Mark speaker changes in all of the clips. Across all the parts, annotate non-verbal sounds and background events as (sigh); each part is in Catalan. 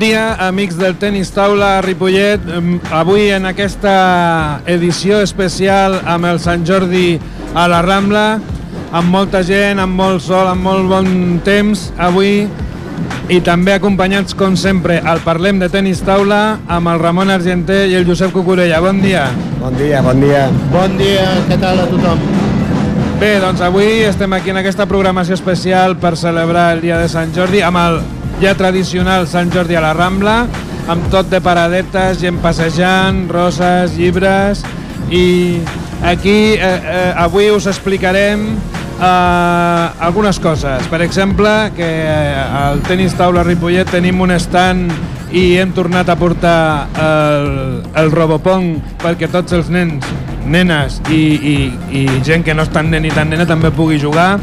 Speaker 1: Dia, amics del tenis taula Ripollet. Em, Avui en aquesta edició especial amb el Sant Jordi a la Rambla, amb molta gent, amb molt sol, amb molt bon temps, avui i també acompanyats, com sempre, al Parlem de Tenis Taula amb el Ramon Argenter i el Josep Cucurella. Bon dia.
Speaker 2: Bon dia, bon dia.
Speaker 3: Bon dia, què tal a tothom?
Speaker 1: Bé, doncs avui estem aquí en aquesta programació especial per celebrar el dia de Sant Jordi amb el ja tradicional Sant Jordi a la Rambla, amb tot de paradetes, gent passejant, roses, llibres i aquí eh, eh, avui us explicarem eh, algunes coses. Per exemple, que eh, al Tenis Taula Ripollet tenim un stand i hem tornat a portar el, el Robopong perquè tots els nens, nenes i, i, i gent que no és tan nen ni tan nena també pugui jugar.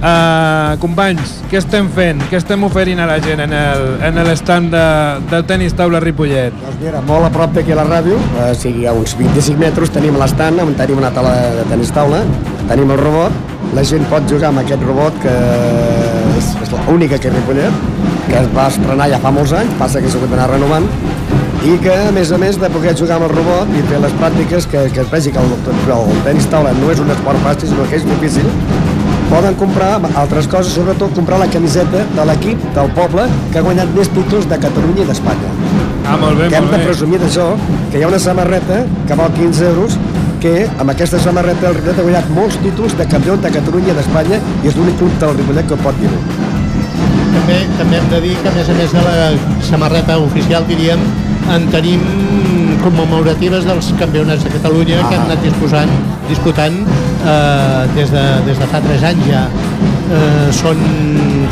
Speaker 1: Uh, companys, què estem fent? Què estem oferint a la gent en el, en l'estand de, del tenis taula Ripollet?
Speaker 2: Doncs mira, molt a prop d'aquí a la ràdio, o sigui, a uns 25 metres tenim l'estant, on tenim una taula de tenis taula, tenim el robot, la gent pot jugar amb aquest robot que és, és l'única que Ripollet, que es va estrenar ja fa molts anys, passa que s'ha hagut d'anar renovant, i que a més a més de poder jugar amb el robot i fer les pràctiques que, que es vegi que el, el tenis taula no és un esport fàcil sinó que és difícil poden comprar altres coses, sobretot comprar la camiseta de l'equip del poble que ha guanyat més títols de Catalunya i d'Espanya.
Speaker 1: Ah, molt bé,
Speaker 2: que hem
Speaker 1: molt
Speaker 2: de presumir d'això, que hi ha una samarreta que val 15 euros que amb aquesta samarreta el Ripollet ha guanyat molts títols de campió de Catalunya i d'Espanya i és l'únic club del Ripollet que pot dir.
Speaker 3: També, també hem de dir que, a més a més de la samarreta oficial, diríem, en tenim commemoratives dels campionats de Catalunya que
Speaker 2: Ah.
Speaker 3: han anat disposant, disputant eh, des, de, des de fa 3 anys ja. Eh, són,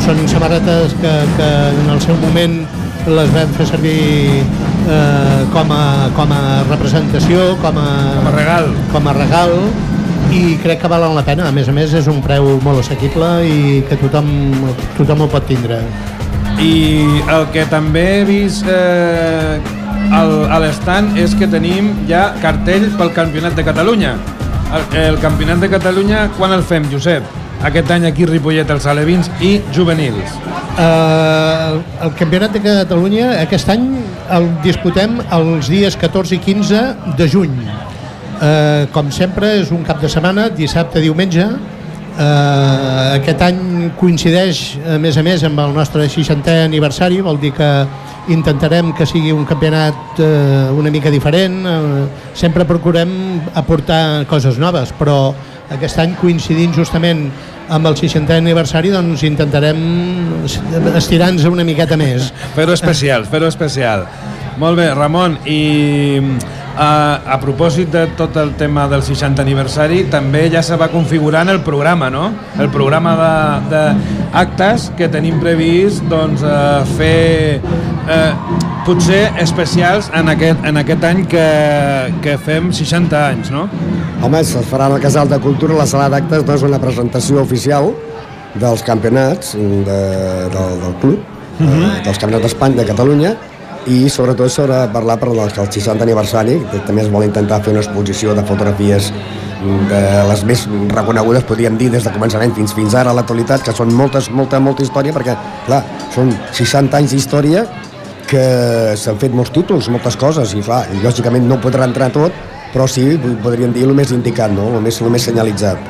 Speaker 3: són samarretes que, que en el seu moment les vam fer servir eh, com, a, com a representació, com a,
Speaker 1: Com a regal.
Speaker 3: com a regal i crec que valen la pena. A més a més, és un preu molt assequible i que tothom, tothom ho pot tindre.
Speaker 1: I el que també he vist eh, al, a l'estand és que tenim ja cartell pel Campionat de Catalunya. El, el Campionat de Catalunya, quan el fem, Josep? Aquest any aquí Ripollet, els alevins i juvenils.
Speaker 3: Uh, el Campionat de Catalunya aquest any el disputem els dies 14 i 15 de juny. Uh, com sempre, és un cap de setmana, dissabte, diumenge. Uh, aquest any coincideix, a més a més, amb el nostre 60è aniversari, vol dir que intentarem que sigui un campionat uh, una mica diferent. Uh, sempre procurem aportar coses noves, però aquest any coincidint justament amb el 60è aniversari doncs intentarem estirar-nos una miqueta més.
Speaker 1: Fer-ho especial, fer-ho especial. Molt bé, Ramon, i a, a propòsit de tot el tema del 60 aniversari, també ja se va configurant el programa, no? El programa de, de actes que tenim previst doncs, eh, fer eh, potser especials en aquest, en aquest any que, que fem 60 anys, no?
Speaker 2: Home, es farà al Casal de Cultura, la sala d'actes, doncs una presentació oficial dels campionats de, del, del club, uh -huh. dels campionats d'Espanya, de Catalunya, i sobretot sobre parlar per el 60 aniversari, que també es vol intentar fer una exposició de fotografies de les més reconegudes, podríem dir, des de començament fins fins ara a l'actualitat, que són moltes, molta, molta història, perquè, clar, són 60 anys d'història que s'han fet molts títols, moltes coses, i clar, lògicament no podrà entrar tot, però sí, podríem dir el més indicat, no? el, més, el més senyalitzat.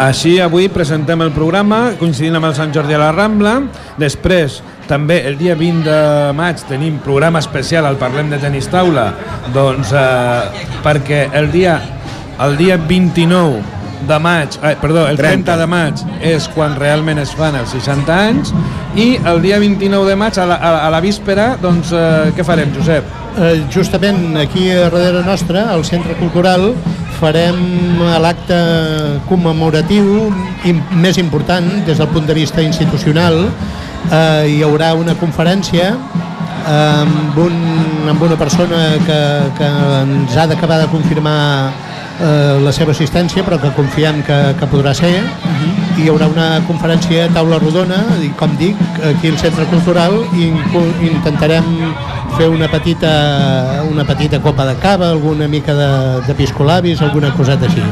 Speaker 1: Així avui presentem el programa coincidint amb el Sant Jordi a la Rambla. Després, també el dia 20 de maig tenim programa especial al Parlem de Tenis Taula, doncs eh, perquè el dia el dia 29 de maig, eh, perdó, el 30.
Speaker 2: 30
Speaker 1: de maig és quan realment es fan els 60 anys i el dia 29 de maig a la, a, a la víspera, doncs eh, què farem, Josep?
Speaker 3: Eh, justament aquí a darrere nostre, al Centre Cultural, farem l'acte commemoratiu més important des del punt de vista institucional. Eh, hi haurà una conferència amb, un, amb una persona que, que ens ha d'acabar de confirmar eh, la seva assistència, però que confiem que, que podrà ser. Hi haurà una conferència a taula rodona, i com dic, aquí al Centre Cultural, i intentarem fer una petita, una petita copa de cava, alguna mica de, de piscolabis, alguna coseta així.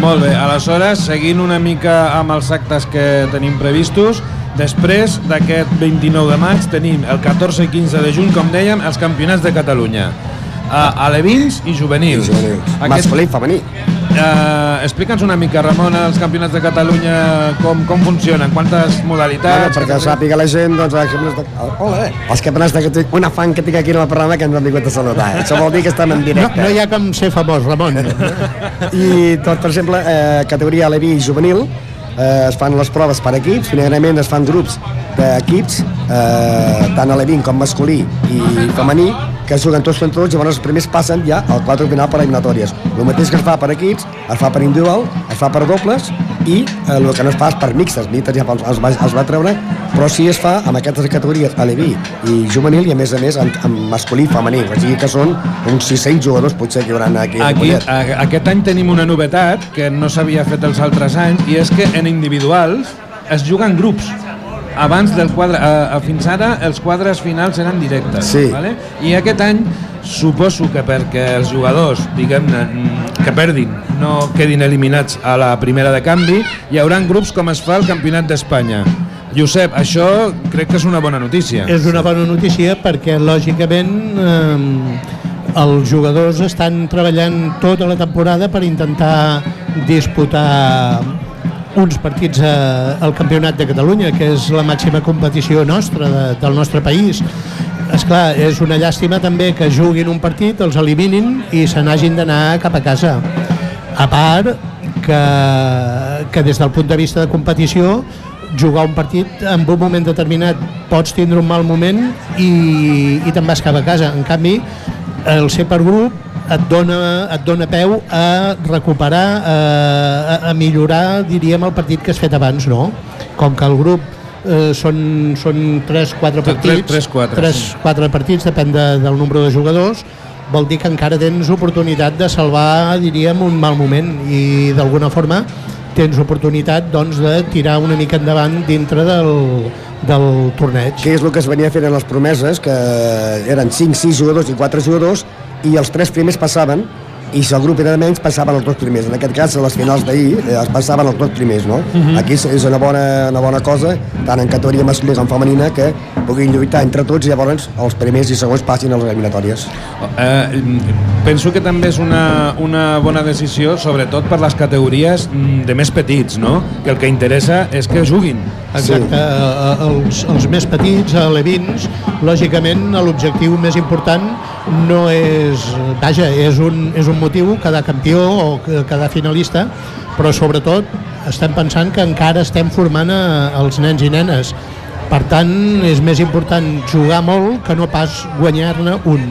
Speaker 1: Molt bé, aleshores, seguint una mica amb els actes que tenim previstos, Després d'aquest 29 de maig tenim el 14 i 15 de juny, com dèiem, els campionats de Catalunya. Uh, alevins i juvenils.
Speaker 2: I juvenils. Masculí i femení.
Speaker 1: Uh, Explica'ns una mica, Ramon, els campionats de Catalunya, com, com funcionen, quantes modalitats...
Speaker 2: Bueno, perquè sàpiga la gent, doncs, els campionats de... Hola, eh? Els campionats de Catalunya, una fan que tinc aquí en el programa que ens han vingut a saludar. Eh? Això vol dir que estem en
Speaker 3: No,
Speaker 2: directe.
Speaker 3: no hi ha com ser famós, Ramon.
Speaker 2: I tot, per exemple, eh, categoria Aleví i juvenil, eh, es fan les proves per equips, finalment es fan grups d'equips, eh, tant alevín com masculí i femení, que juguen tots contra tots, llavors els primers passen ja al quadre final per eliminatòries. El mateix que es fa per equips, es fa per individual, es fa per dobles i eh, el que no es fa és per mixtes, mixtes ja els, els, va, els va treure, però sí es fa amb aquestes categories aleví i juvenil i a més a més amb, amb masculí i femení, o sigui que són uns 600 jugadors potser que hi haurà aquí
Speaker 1: Aquí, a, aquest any tenim una novetat que no s'havia fet els altres anys i és que en individuals es juguen grups abans del quadre, a, a, fins ara els quadres finals eren directes
Speaker 2: Sí.
Speaker 1: vale? i aquest any suposo que perquè els jugadors diguem-ne mm, que perdin no quedin eliminats a la primera de canvi hi haurà grups com es fa al Campionat d'Espanya Josep, això crec que és una bona notícia
Speaker 3: És una bona notícia perquè, lògicament, eh, els jugadors estan treballant tota la temporada per intentar disputar uns partits a, al Campionat de Catalunya, que és la màxima competició nostra, de, del nostre país. És clar, és una llàstima també que juguin un partit, els eliminin i se n'hagin d'anar cap a casa. A part que, que des del punt de vista de competició jugar un partit en un moment determinat pots tindre un mal moment i, i te'n vas cap a casa. En canvi, el ser per grup et dona, et dona peu a recuperar, a, a, millorar, diríem, el partit que has fet abans, no? Com que el grup eh, són, són 3-4
Speaker 1: Tres-
Speaker 3: partits,
Speaker 1: tres, quatre,
Speaker 3: tres,
Speaker 1: sí.
Speaker 3: quatre partits, depèn de, del nombre de jugadors, vol dir que encara tens oportunitat de salvar, diríem, un mal moment i d'alguna forma tens oportunitat doncs, de tirar una mica endavant dintre del, del torneig.
Speaker 2: que és el que es venia fent en les promeses, que eren 5, 6 jugadors i 4 jugadors, i els tres primers passaven, i si el grup era de menys, passaven els dos primers. En aquest cas, a les finals d'ahir, eh, es passaven els dos primers, no? Aquí és- una bona, una bona cosa, tant en categoria masculina com femenina, que puguin lluitar entre tots i llavors els primers i segons passin a les eliminatòries.
Speaker 1: Eh, penso que també és una, una bona decisió, sobretot per les categories mm, de més petits, no? Que el que interessa és que juguin.
Speaker 3: Exacte, sí. els, els més petits, alevins, lògicament l'objectiu més important no és, vaja, és un, és un motiu quedar campió o quedar finalista, però sobretot estem pensant que encara estem formant a, els nens i nenes. Per tant, és més important jugar molt que no pas guanyar-ne un.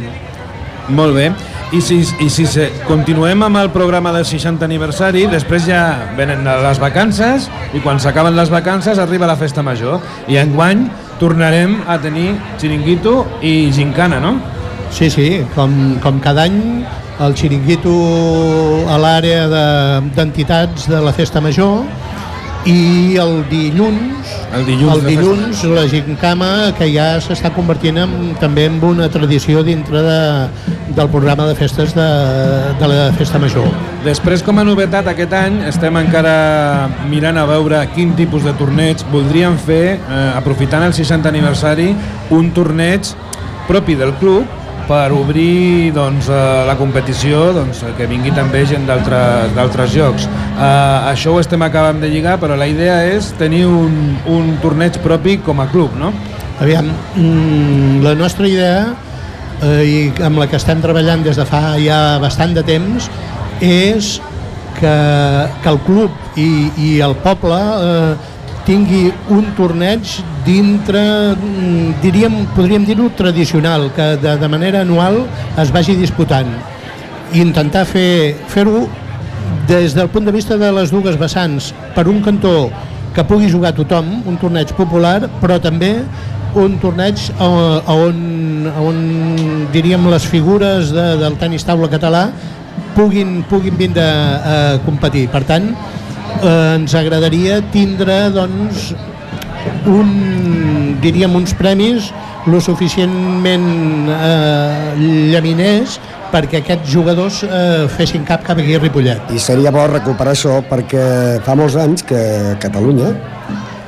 Speaker 1: Molt bé. I si, i si se, continuem amb el programa del 60 aniversari, després ja venen les vacances i quan s'acaben les vacances arriba la festa major. I enguany tornarem a tenir xiringuito i gincana, no?
Speaker 3: Sí, sí, com, com cada any el xiringuito a l'àrea de- d'entitats de, de la Festa Major i el dilluns,
Speaker 1: El dilluns
Speaker 3: el dilluns la gincama que ja s'està convertint en, també en una tradició dintre de, del programa de festes de, de la Festa Major.
Speaker 1: Després, com a novetat, aquest any estem encara mirant a veure quin tipus de torneig voldríem fer, eh, aprofitant el 60 aniversari, un torneig propi del club per obrir doncs, eh, la competició doncs, que vingui també gent d'altres jocs. Eh, això ho estem acabant de lligar, però la idea és tenir un, un torneig propi com a club, no?
Speaker 3: Aviam, mm, la nostra idea eh, i amb la que estem treballant des de fa ja bastant de temps és que, que el club i, i el poble eh, tingui un torneig dintre, mm, diríem, podríem dir-ho tradicional, que de, de manera anual es vagi disputant i intentar fer- fer-ho des del punt de vista de les dues vessants, per un cantó que pugui jugar tothom, un torneig popular, però també un torneig a, a on, a on diríem les figures de, del tenis taula català puguin, puguin vindre a competir. Per tant, eh, ens agradaria tindre doncs, un, diríem uns premis lo suficientment eh, llaminers perquè aquests jugadors eh, fessin cap cap aquí a Ripollet.
Speaker 2: I seria bo recuperar això perquè fa molts anys que Catalunya,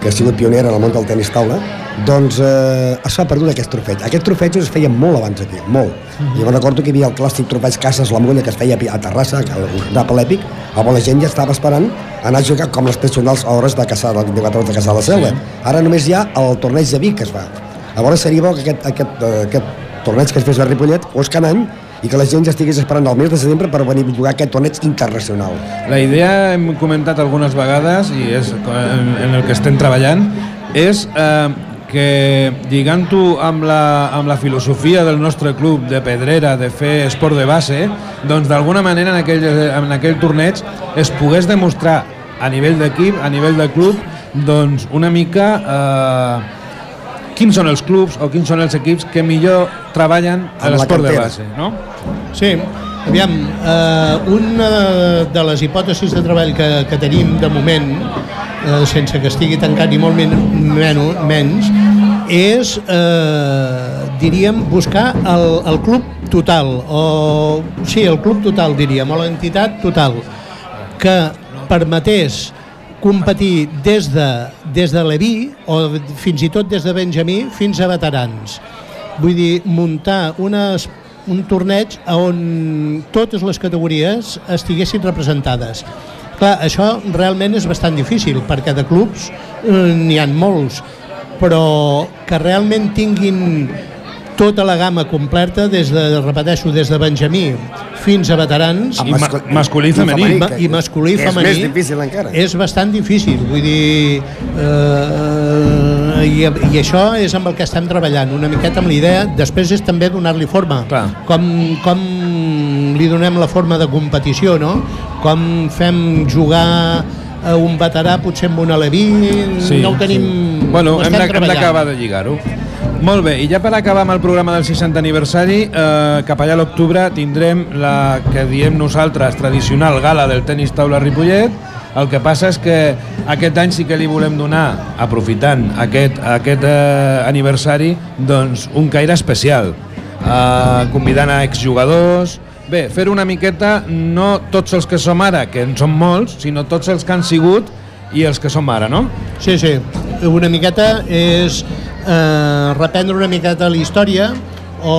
Speaker 2: que ha sigut pionera en el món del tenis taula, doncs eh, s'ha perdut aquest trofeig. Aquest trofeig es feia molt abans aquí, molt. I jo recordo que hi havia el clàssic trofeig Cases la Molla que es feia a Terrassa, que un rap l'èpic, on la gent ja estava esperant anar a jugar com les tradicionals hores de Caçà, del 24 hores de Caçà de la Selva. Sí. Ara només hi ha el torneig de Vic que es fa. Llavors seria bo que aquest, aquest, eh, aquest torneig que es fes a Ripollet fos cada any i que la gent ja estigués esperant el mes de setembre per venir a jugar aquest torneig internacional.
Speaker 1: La idea, hem comentat algunes vegades, i és en, en el que estem treballant, és eh, que lligant-ho amb, la, amb la filosofia del nostre club de pedrera, de fer esport de base, doncs d'alguna manera en aquell, en aquell torneig es pogués demostrar a nivell d'equip, a nivell de club, doncs una mica eh, quins són els clubs o quins són els equips que millor treballen a l'esport de base, no?
Speaker 3: Sí, aviam, eh, una de les hipòtesis de treball que, que tenim de moment, eh, sense que estigui tancat ni molt men, men, menys, és, eh, diríem, buscar el, el club total, o sí, el club total, diríem, o l'entitat total, que permetés competir des de, des de Leví o fins i tot des de Benjamí fins a veterans. Vull dir, muntar unes, un torneig on totes les categories estiguessin representades. Clar, això realment és bastant difícil, perquè de clubs eh, n'hi han molts, però que realment tinguin tota la gamma completa, des de, repeteixo, des de Benjamí fins a veterans.
Speaker 1: I ma masculí i femení.
Speaker 3: I, I masculí i femení.
Speaker 2: És més difícil encara.
Speaker 3: És bastant difícil, vull dir... Eh, i, I això és amb el que estem treballant, una miqueta amb l'idea. Després és també donar-li forma.
Speaker 1: Clar.
Speaker 3: Com, com li donem la forma de competició, no? Com fem jugar a un veterà potser amb un aleví, sí, no ho tenim... Sí.
Speaker 1: Bueno, hem d'acabar de lligar-ho. Molt bé, i ja per acabar amb el programa del 60 aniversari, eh, cap allà a l'octubre tindrem la que diem nosaltres tradicional gala del tenis taula Ripollet. El que passa és que aquest any sí que li volem donar, aprofitant aquest, aquest eh, aniversari, doncs un caire especial, eh, convidant a exjugadors, Bé, fer una miqueta no tots els que som ara, que en som molts, sinó tots els que han sigut i els que som ara, no?
Speaker 3: Sí, sí. Una miqueta és eh, reprendre una miqueta la història o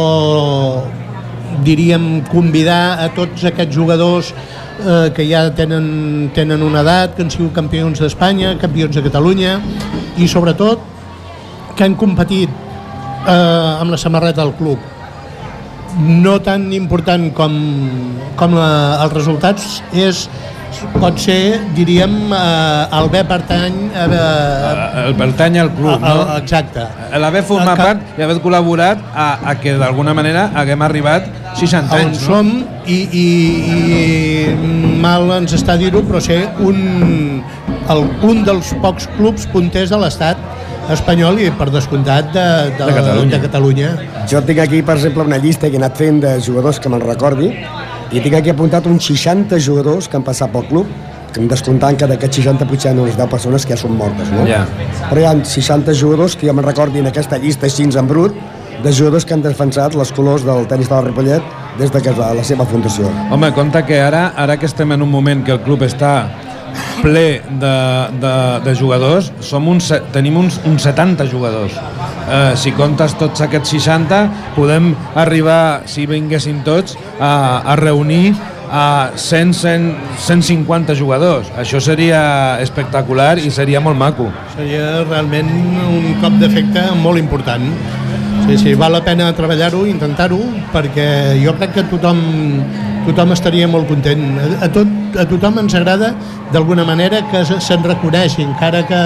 Speaker 3: diríem convidar a tots aquests jugadors eh, que ja tenen, tenen una edat, que han sigut campions d'Espanya, campions de Catalunya i sobretot que han competit eh, amb la samarreta del club. No tan important com, com la, els resultats és pot ser, diríem, eh, el bé pertany...
Speaker 1: Eh, el pertany al club, a, a,
Speaker 3: no? Exacte.
Speaker 1: L'haver format que, part i haver col·laborat a, a que d'alguna manera haguem arribat 60 anys,
Speaker 3: on no? som i, i, i mal ens està dir-ho, però ser un, el, un dels pocs clubs punters de l'Estat espanyol i per descomptat de, de, de, Catalunya. de Catalunya.
Speaker 2: Jo tinc aquí, per exemple, una llista que he anat fent de jugadors que me'n recordi i tinc aquí apuntat uns 60 jugadors que han passat pel club, que em descomptant que d'aquests 60 potser hi ha unes 10 persones que ja són mortes, no?
Speaker 1: Yeah.
Speaker 2: Però hi ha 60 jugadors que jo me'n recordi en aquesta llista així en brut, de jugadors que han defensat les colors del tenis de la Ripollet des de que la, la seva fundació.
Speaker 1: Home, compte que ara, ara que estem en un moment que el club està ple de, de, de jugadors, som uns, tenim uns, uns 70 jugadors. Eh, si comptes tots aquests 60, podem arribar, si vinguessin tots, a, a reunir a 100, 100, 150 jugadors. Això seria espectacular i seria molt maco.
Speaker 3: Seria realment un cop d'efecte molt important. Sí, sí, val la pena treballar-ho, intentar-ho, perquè jo crec que tothom, tothom estaria molt content. A, tot, a tothom ens agrada, d'alguna manera, que se'n reconeixi, encara que,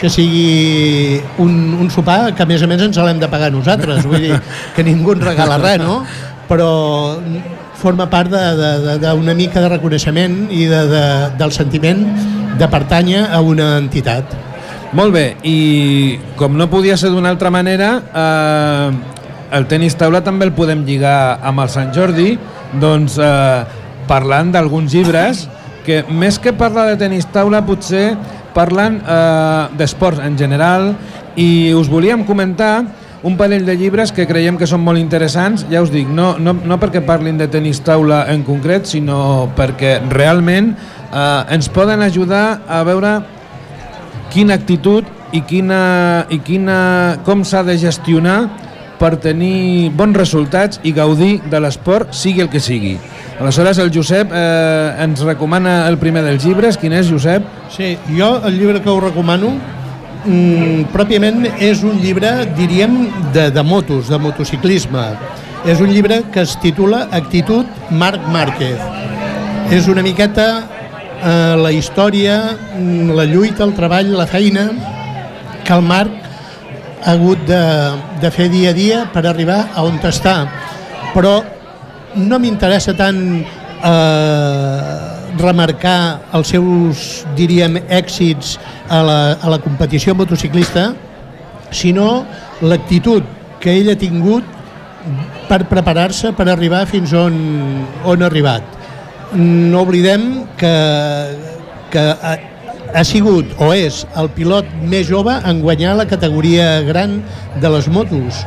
Speaker 3: que sigui un, un sopar que a més a més ens l'hem de pagar nosaltres, vull dir que ningú ens regala res, no? Però forma part d'una mica de reconeixement i de, de, del sentiment de pertànyer a una entitat.
Speaker 1: Molt bé, i com no podia ser d'una altra manera, eh, el tenis taula també el podem lligar amb el Sant Jordi, doncs eh, parlant d'alguns llibres que més que parlar de tenis taula potser parlen eh, d'esports en general i us volíem comentar un parell de llibres que creiem que són molt interessants, ja us dic, no, no, no perquè parlin de tenis taula en concret, sinó perquè realment eh, ens poden ajudar a veure quina actitud i, quina, i quina, com s'ha de gestionar per tenir bons resultats i gaudir de l'esport, sigui el que sigui. Aleshores, el Josep eh, ens recomana el primer dels llibres. Quin és, Josep?
Speaker 3: Sí, jo el llibre que us recomano mm, pròpiament és un llibre, diríem, de, de motos, de motociclisme. És un llibre que es titula Actitud Marc Márquez. És una miqueta eh, la història, mm, la lluita, el treball, la feina que el Marc ha hagut de, de fer dia a dia per arribar a on està. Però no m'interessa tant eh, remarcar els seus, diríem, èxits a la, a la competició motociclista, sinó l'actitud que ell ha tingut per preparar-se per arribar fins on, on ha arribat. No oblidem que, que ha, ha sigut o és el pilot més jove en guanyar la categoria gran de les motos.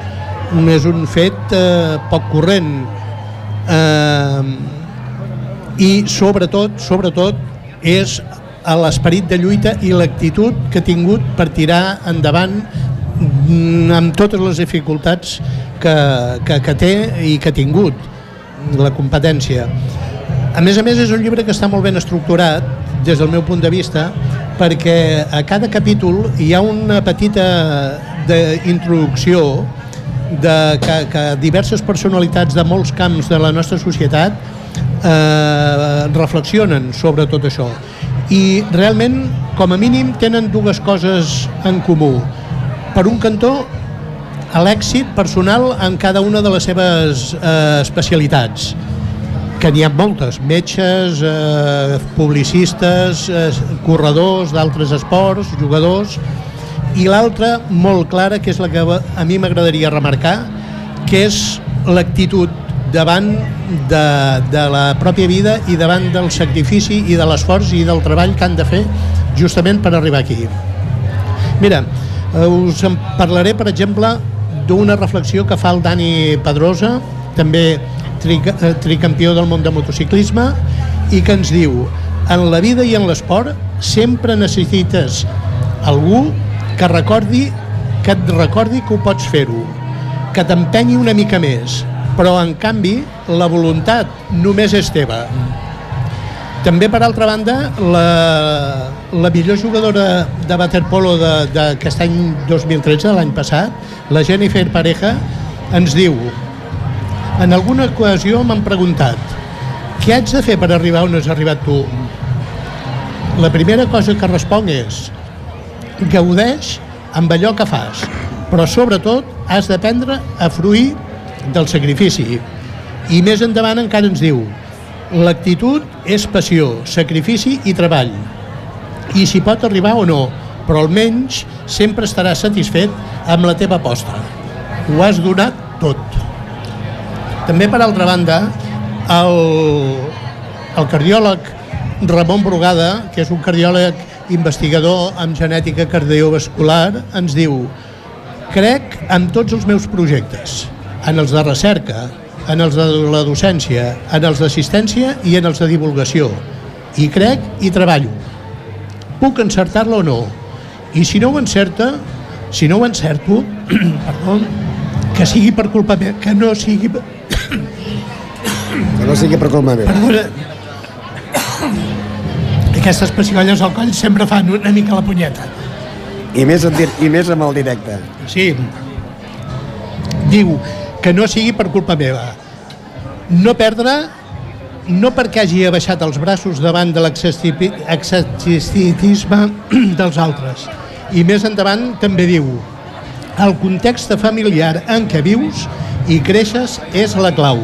Speaker 3: És un fet eh, poc corrent eh, i sobretot, sobretot és l'esperit de lluita i l'actitud que ha tingut per tirar endavant mm, amb totes les dificultats que, que, que té i que ha tingut la competència. A més a més és un llibre que està molt ben estructurat des del meu punt de vista perquè a cada capítol hi ha una petita d'introducció de, que, que diverses personalitats de molts camps de la nostra societat eh, reflexionen sobre tot això. I realment com a mínim tenen dues coses en comú. Per un cantó l'èxit personal en cada una de les seves eh, especialitats que n'hi ha moltes, metges, eh, publicistes, eh, corredors d'altres esports, jugadors, i l'altra molt clara, que és la que a mi m'agradaria remarcar, que és l'actitud davant de, de la pròpia vida i davant del sacrifici i de l'esforç i del treball que han de fer justament per arribar aquí. Mira, us en parlaré, per exemple, d'una reflexió que fa el Dani Pedrosa, també eh, tricampió del món de motociclisme, i que ens diu en la vida i en l'esport sempre necessites algú que recordi que et recordi que ho pots fer-ho, que t'empenyi una mica més, però en canvi la voluntat només és teva. També, per altra banda, la, la millor jugadora de waterpolo d'aquest any 2013, l'any passat, la Jennifer Pareja, ens diu en alguna ocasió m'han preguntat què haig de fer per arribar on has arribat tu? La primera cosa que responc és gaudeix amb allò que fas, però sobretot has d'aprendre a fruir del sacrifici. I més endavant encara ens diu l'actitud és passió, sacrifici i treball. I si pot arribar o no, però almenys sempre estaràs satisfet amb la teva aposta. Ho has donat tot. També, per altra banda, el, el cardiòleg Ramon Brugada, que és un cardiòleg investigador en genètica cardiovascular, ens diu crec en tots els meus projectes, en els de recerca, en els de la docència, en els d'assistència i en els de divulgació. I crec i treballo. Puc encertar-la o no? I si no ho encerta, si no ho encerto, (clears throat) perdó, que sigui per culpa meva, que no sigui...
Speaker 2: que no sigui per culpa meva.
Speaker 3: Perdona, aquestes pessigolles al coll sempre fan una mica la punyeta.
Speaker 2: I més, en, I més amb el directe.
Speaker 3: Sí. Diu que no sigui per culpa meva. No perdre no perquè hagi abaixat els braços davant de l'excessivisme (clears throat) dels altres. I més endavant també diu el context familiar en què vius i creixes és la clau.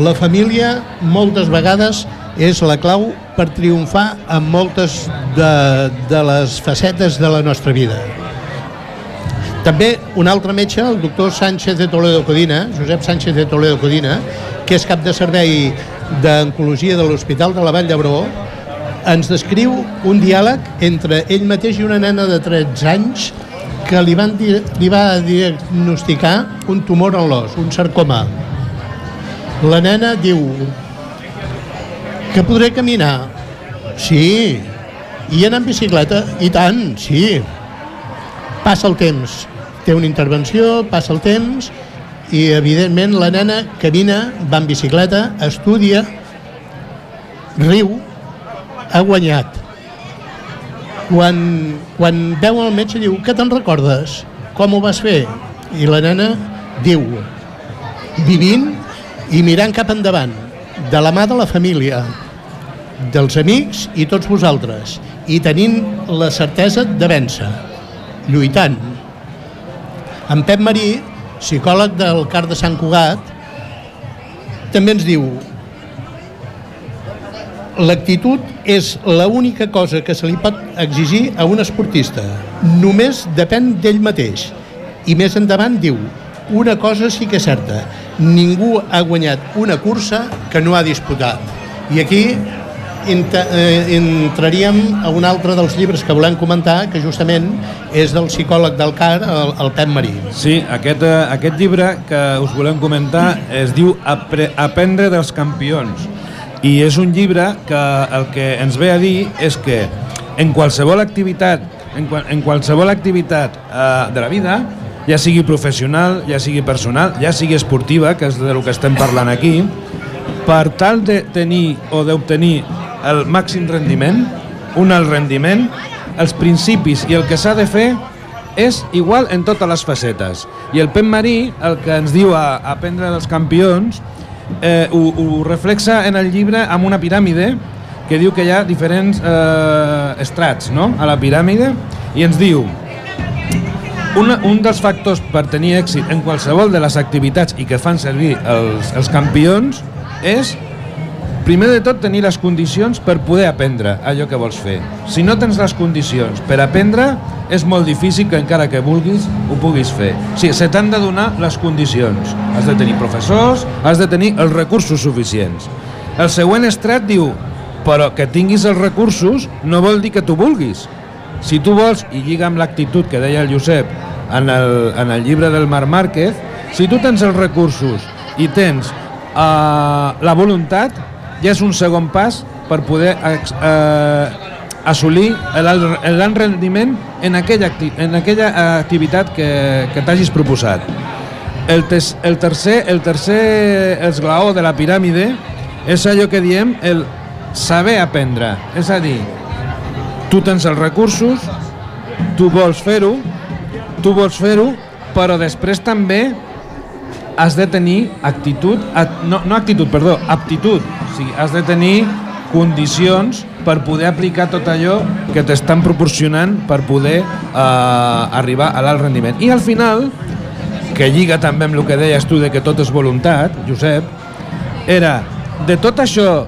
Speaker 3: La família moltes vegades és la clau per triomfar en moltes de, de les facetes de la nostra vida. També un altre metge, el doctor Sánchez de Toledo Codina, Josep Sánchez de Toledo Codina, que és cap de servei d'oncologia de l'Hospital de la Vall d'Hebron, ens descriu un diàleg entre ell mateix i una nena de 13 anys que li, van, li va diagnosticar un tumor en l'os, un sarcoma. La nena diu, que podré caminar? Sí. I anar en bicicleta? I tant, sí. passa el temps, té una intervenció, passa el temps i evidentment la nena camina, va en bicicleta, estudia, riu, ha guanyat. Quan, quan veu el metge diu, què te'n recordes? Com ho vas fer? I la nena diu, vivint i mirant cap endavant, de la mà de la família, dels amics i tots vosaltres, i tenint la certesa de vèncer, lluitant. En Pep Marí, psicòleg del CAR de Sant Cugat, també ens diu l'actitud és l'única cosa que se li pot exigir a un esportista. Només depèn d'ell mateix. I més endavant diu, una cosa sí que és certa, ningú ha guanyat una cursa que no ha disputat. I aquí eh, entraríem a un altre dels llibres que volem comentar, que justament és del psicòleg del CAR, el, el Pep Marí.
Speaker 1: Sí, aquest, eh, aquest llibre que us volem comentar es diu Apre Aprendre dels campions i és un llibre que el que ens ve a dir és que en qualsevol activitat en, qual, en qualsevol activitat eh, de la vida ja sigui professional, ja sigui personal, ja sigui esportiva, que és del que estem parlant aquí, per tal de tenir o d'obtenir el màxim rendiment, un alt rendiment, els principis i el que s'ha de fer és igual en totes les facetes. I el Pep Marí, el que ens diu a, aprendre dels campions, eh, ho, ho reflexa en el llibre amb una piràmide que diu que hi ha diferents eh, estrats no? a la piràmide i ens diu una, un dels factors per tenir èxit en qualsevol de les activitats i que fan servir els, els campions és primer de tot tenir les condicions per poder aprendre allò que vols fer. Si no tens les condicions per aprendre, és molt difícil que encara que vulguis ho puguis fer. O sigui, se t'han de donar les condicions. Has de tenir professors, has de tenir els recursos suficients. El següent estrat diu, però que tinguis els recursos no vol dir que tu vulguis. Si tu vols, i lliga amb l'actitud que deia el Josep en el, en el llibre del Marc Márquez, si tu tens els recursos i tens uh, la voluntat, ja és un segon pas per poder eh, assolir el gran rendiment en aquella, en aquella activitat que, que t'hagis proposat. El, el, tercer, el tercer esglaó de la piràmide és allò que diem el saber aprendre. És a dir, tu tens els recursos, tu vols fer-ho, tu vols fer-ho, però després també has de tenir actitud, no, no actitud, perdó, aptitud. O sigui, has de tenir condicions per poder aplicar tot allò que t'estan proporcionant per poder eh, arribar a l'alt rendiment. I al final, que lliga també amb el que deies tu de que tot és voluntat, Josep, era de tot això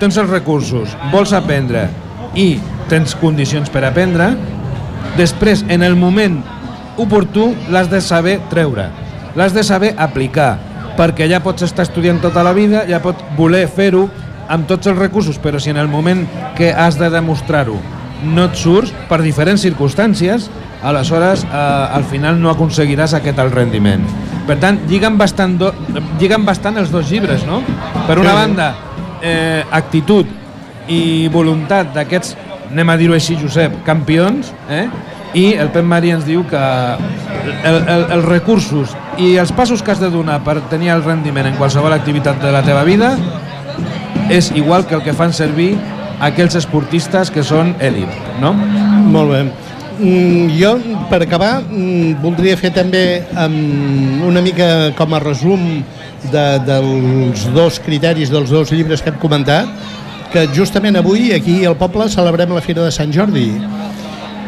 Speaker 1: tens els recursos, vols aprendre i tens condicions per aprendre, després, en el moment oportú, l'has de saber treure l'has de saber aplicar, perquè ja pots estar estudiant tota la vida, ja pots voler fer-ho amb tots els recursos, però si en el moment que has de demostrar-ho no et surts per diferents circumstàncies, aleshores eh, al final no aconseguiràs aquest alt rendiment. Per tant, lliguen bastant, do, lliguen bastant els dos llibres, no? Per una banda, eh, actitud i voluntat d'aquests, anem a dir-ho així, Josep, campions, eh? i el Pep Marí ens diu que el, el, els recursos i els passos que has de donar per tenir el rendiment en qualsevol activitat de la teva vida és igual que el que fan servir aquells esportistes que són elit, no?
Speaker 3: Molt bé. Mm, jo, per acabar, mm, voldria fer també um, una mica com a resum de, dels dos criteris dels dos llibres que hem comentat, que justament avui aquí al poble celebrem la Fira de Sant Jordi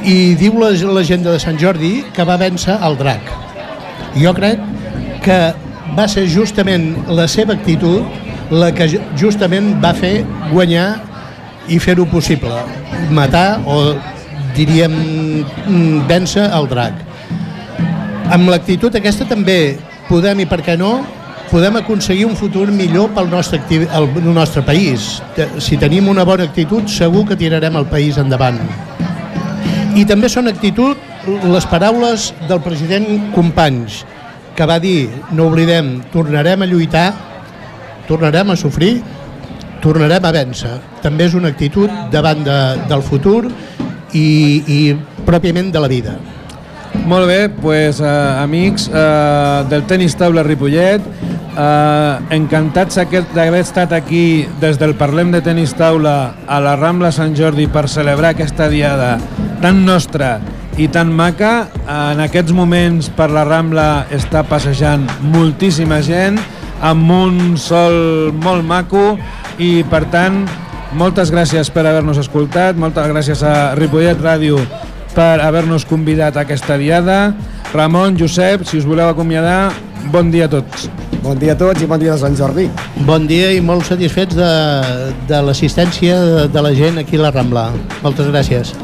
Speaker 3: i diu la llegenda de Sant Jordi que va vèncer el drac. Jo crec que va ser justament la seva actitud la que justament va fer guanyar i fer-ho possible, matar o diríem vèncer el drac. Amb l'actitud aquesta també podem, i per què no, podem aconseguir un futur millor pel nostre, el nostre país. Si tenim una bona actitud, segur que tirarem el país endavant. I també són actitud les paraules del president Companys, que va dir, no oblidem, tornarem a lluitar, tornarem a sofrir, tornarem a vèncer. També és una actitud davant de, del futur i, i pròpiament de la vida.
Speaker 1: Molt bé, pues, eh, amics eh, del tenis taula Ripollet, eh, encantats d'haver estat aquí des del Parlem de Tenis Taula a la Rambla Sant Jordi per celebrar aquesta diada tan nostra i tan maca. En aquests moments per la Rambla està passejant moltíssima gent amb un sol molt maco i per tant moltes gràcies per haver-nos escoltat, moltes gràcies a Ripollet Ràdio per haver-nos convidat a aquesta diada. Ramon, Josep, si us voleu acomiadar, bon dia a tots.
Speaker 2: Bon dia a tots i bon dia de Sant Jordi.
Speaker 3: Bon dia i molt satisfets de, de l'assistència de, de la gent aquí a la Rambla. Moltes gràcies.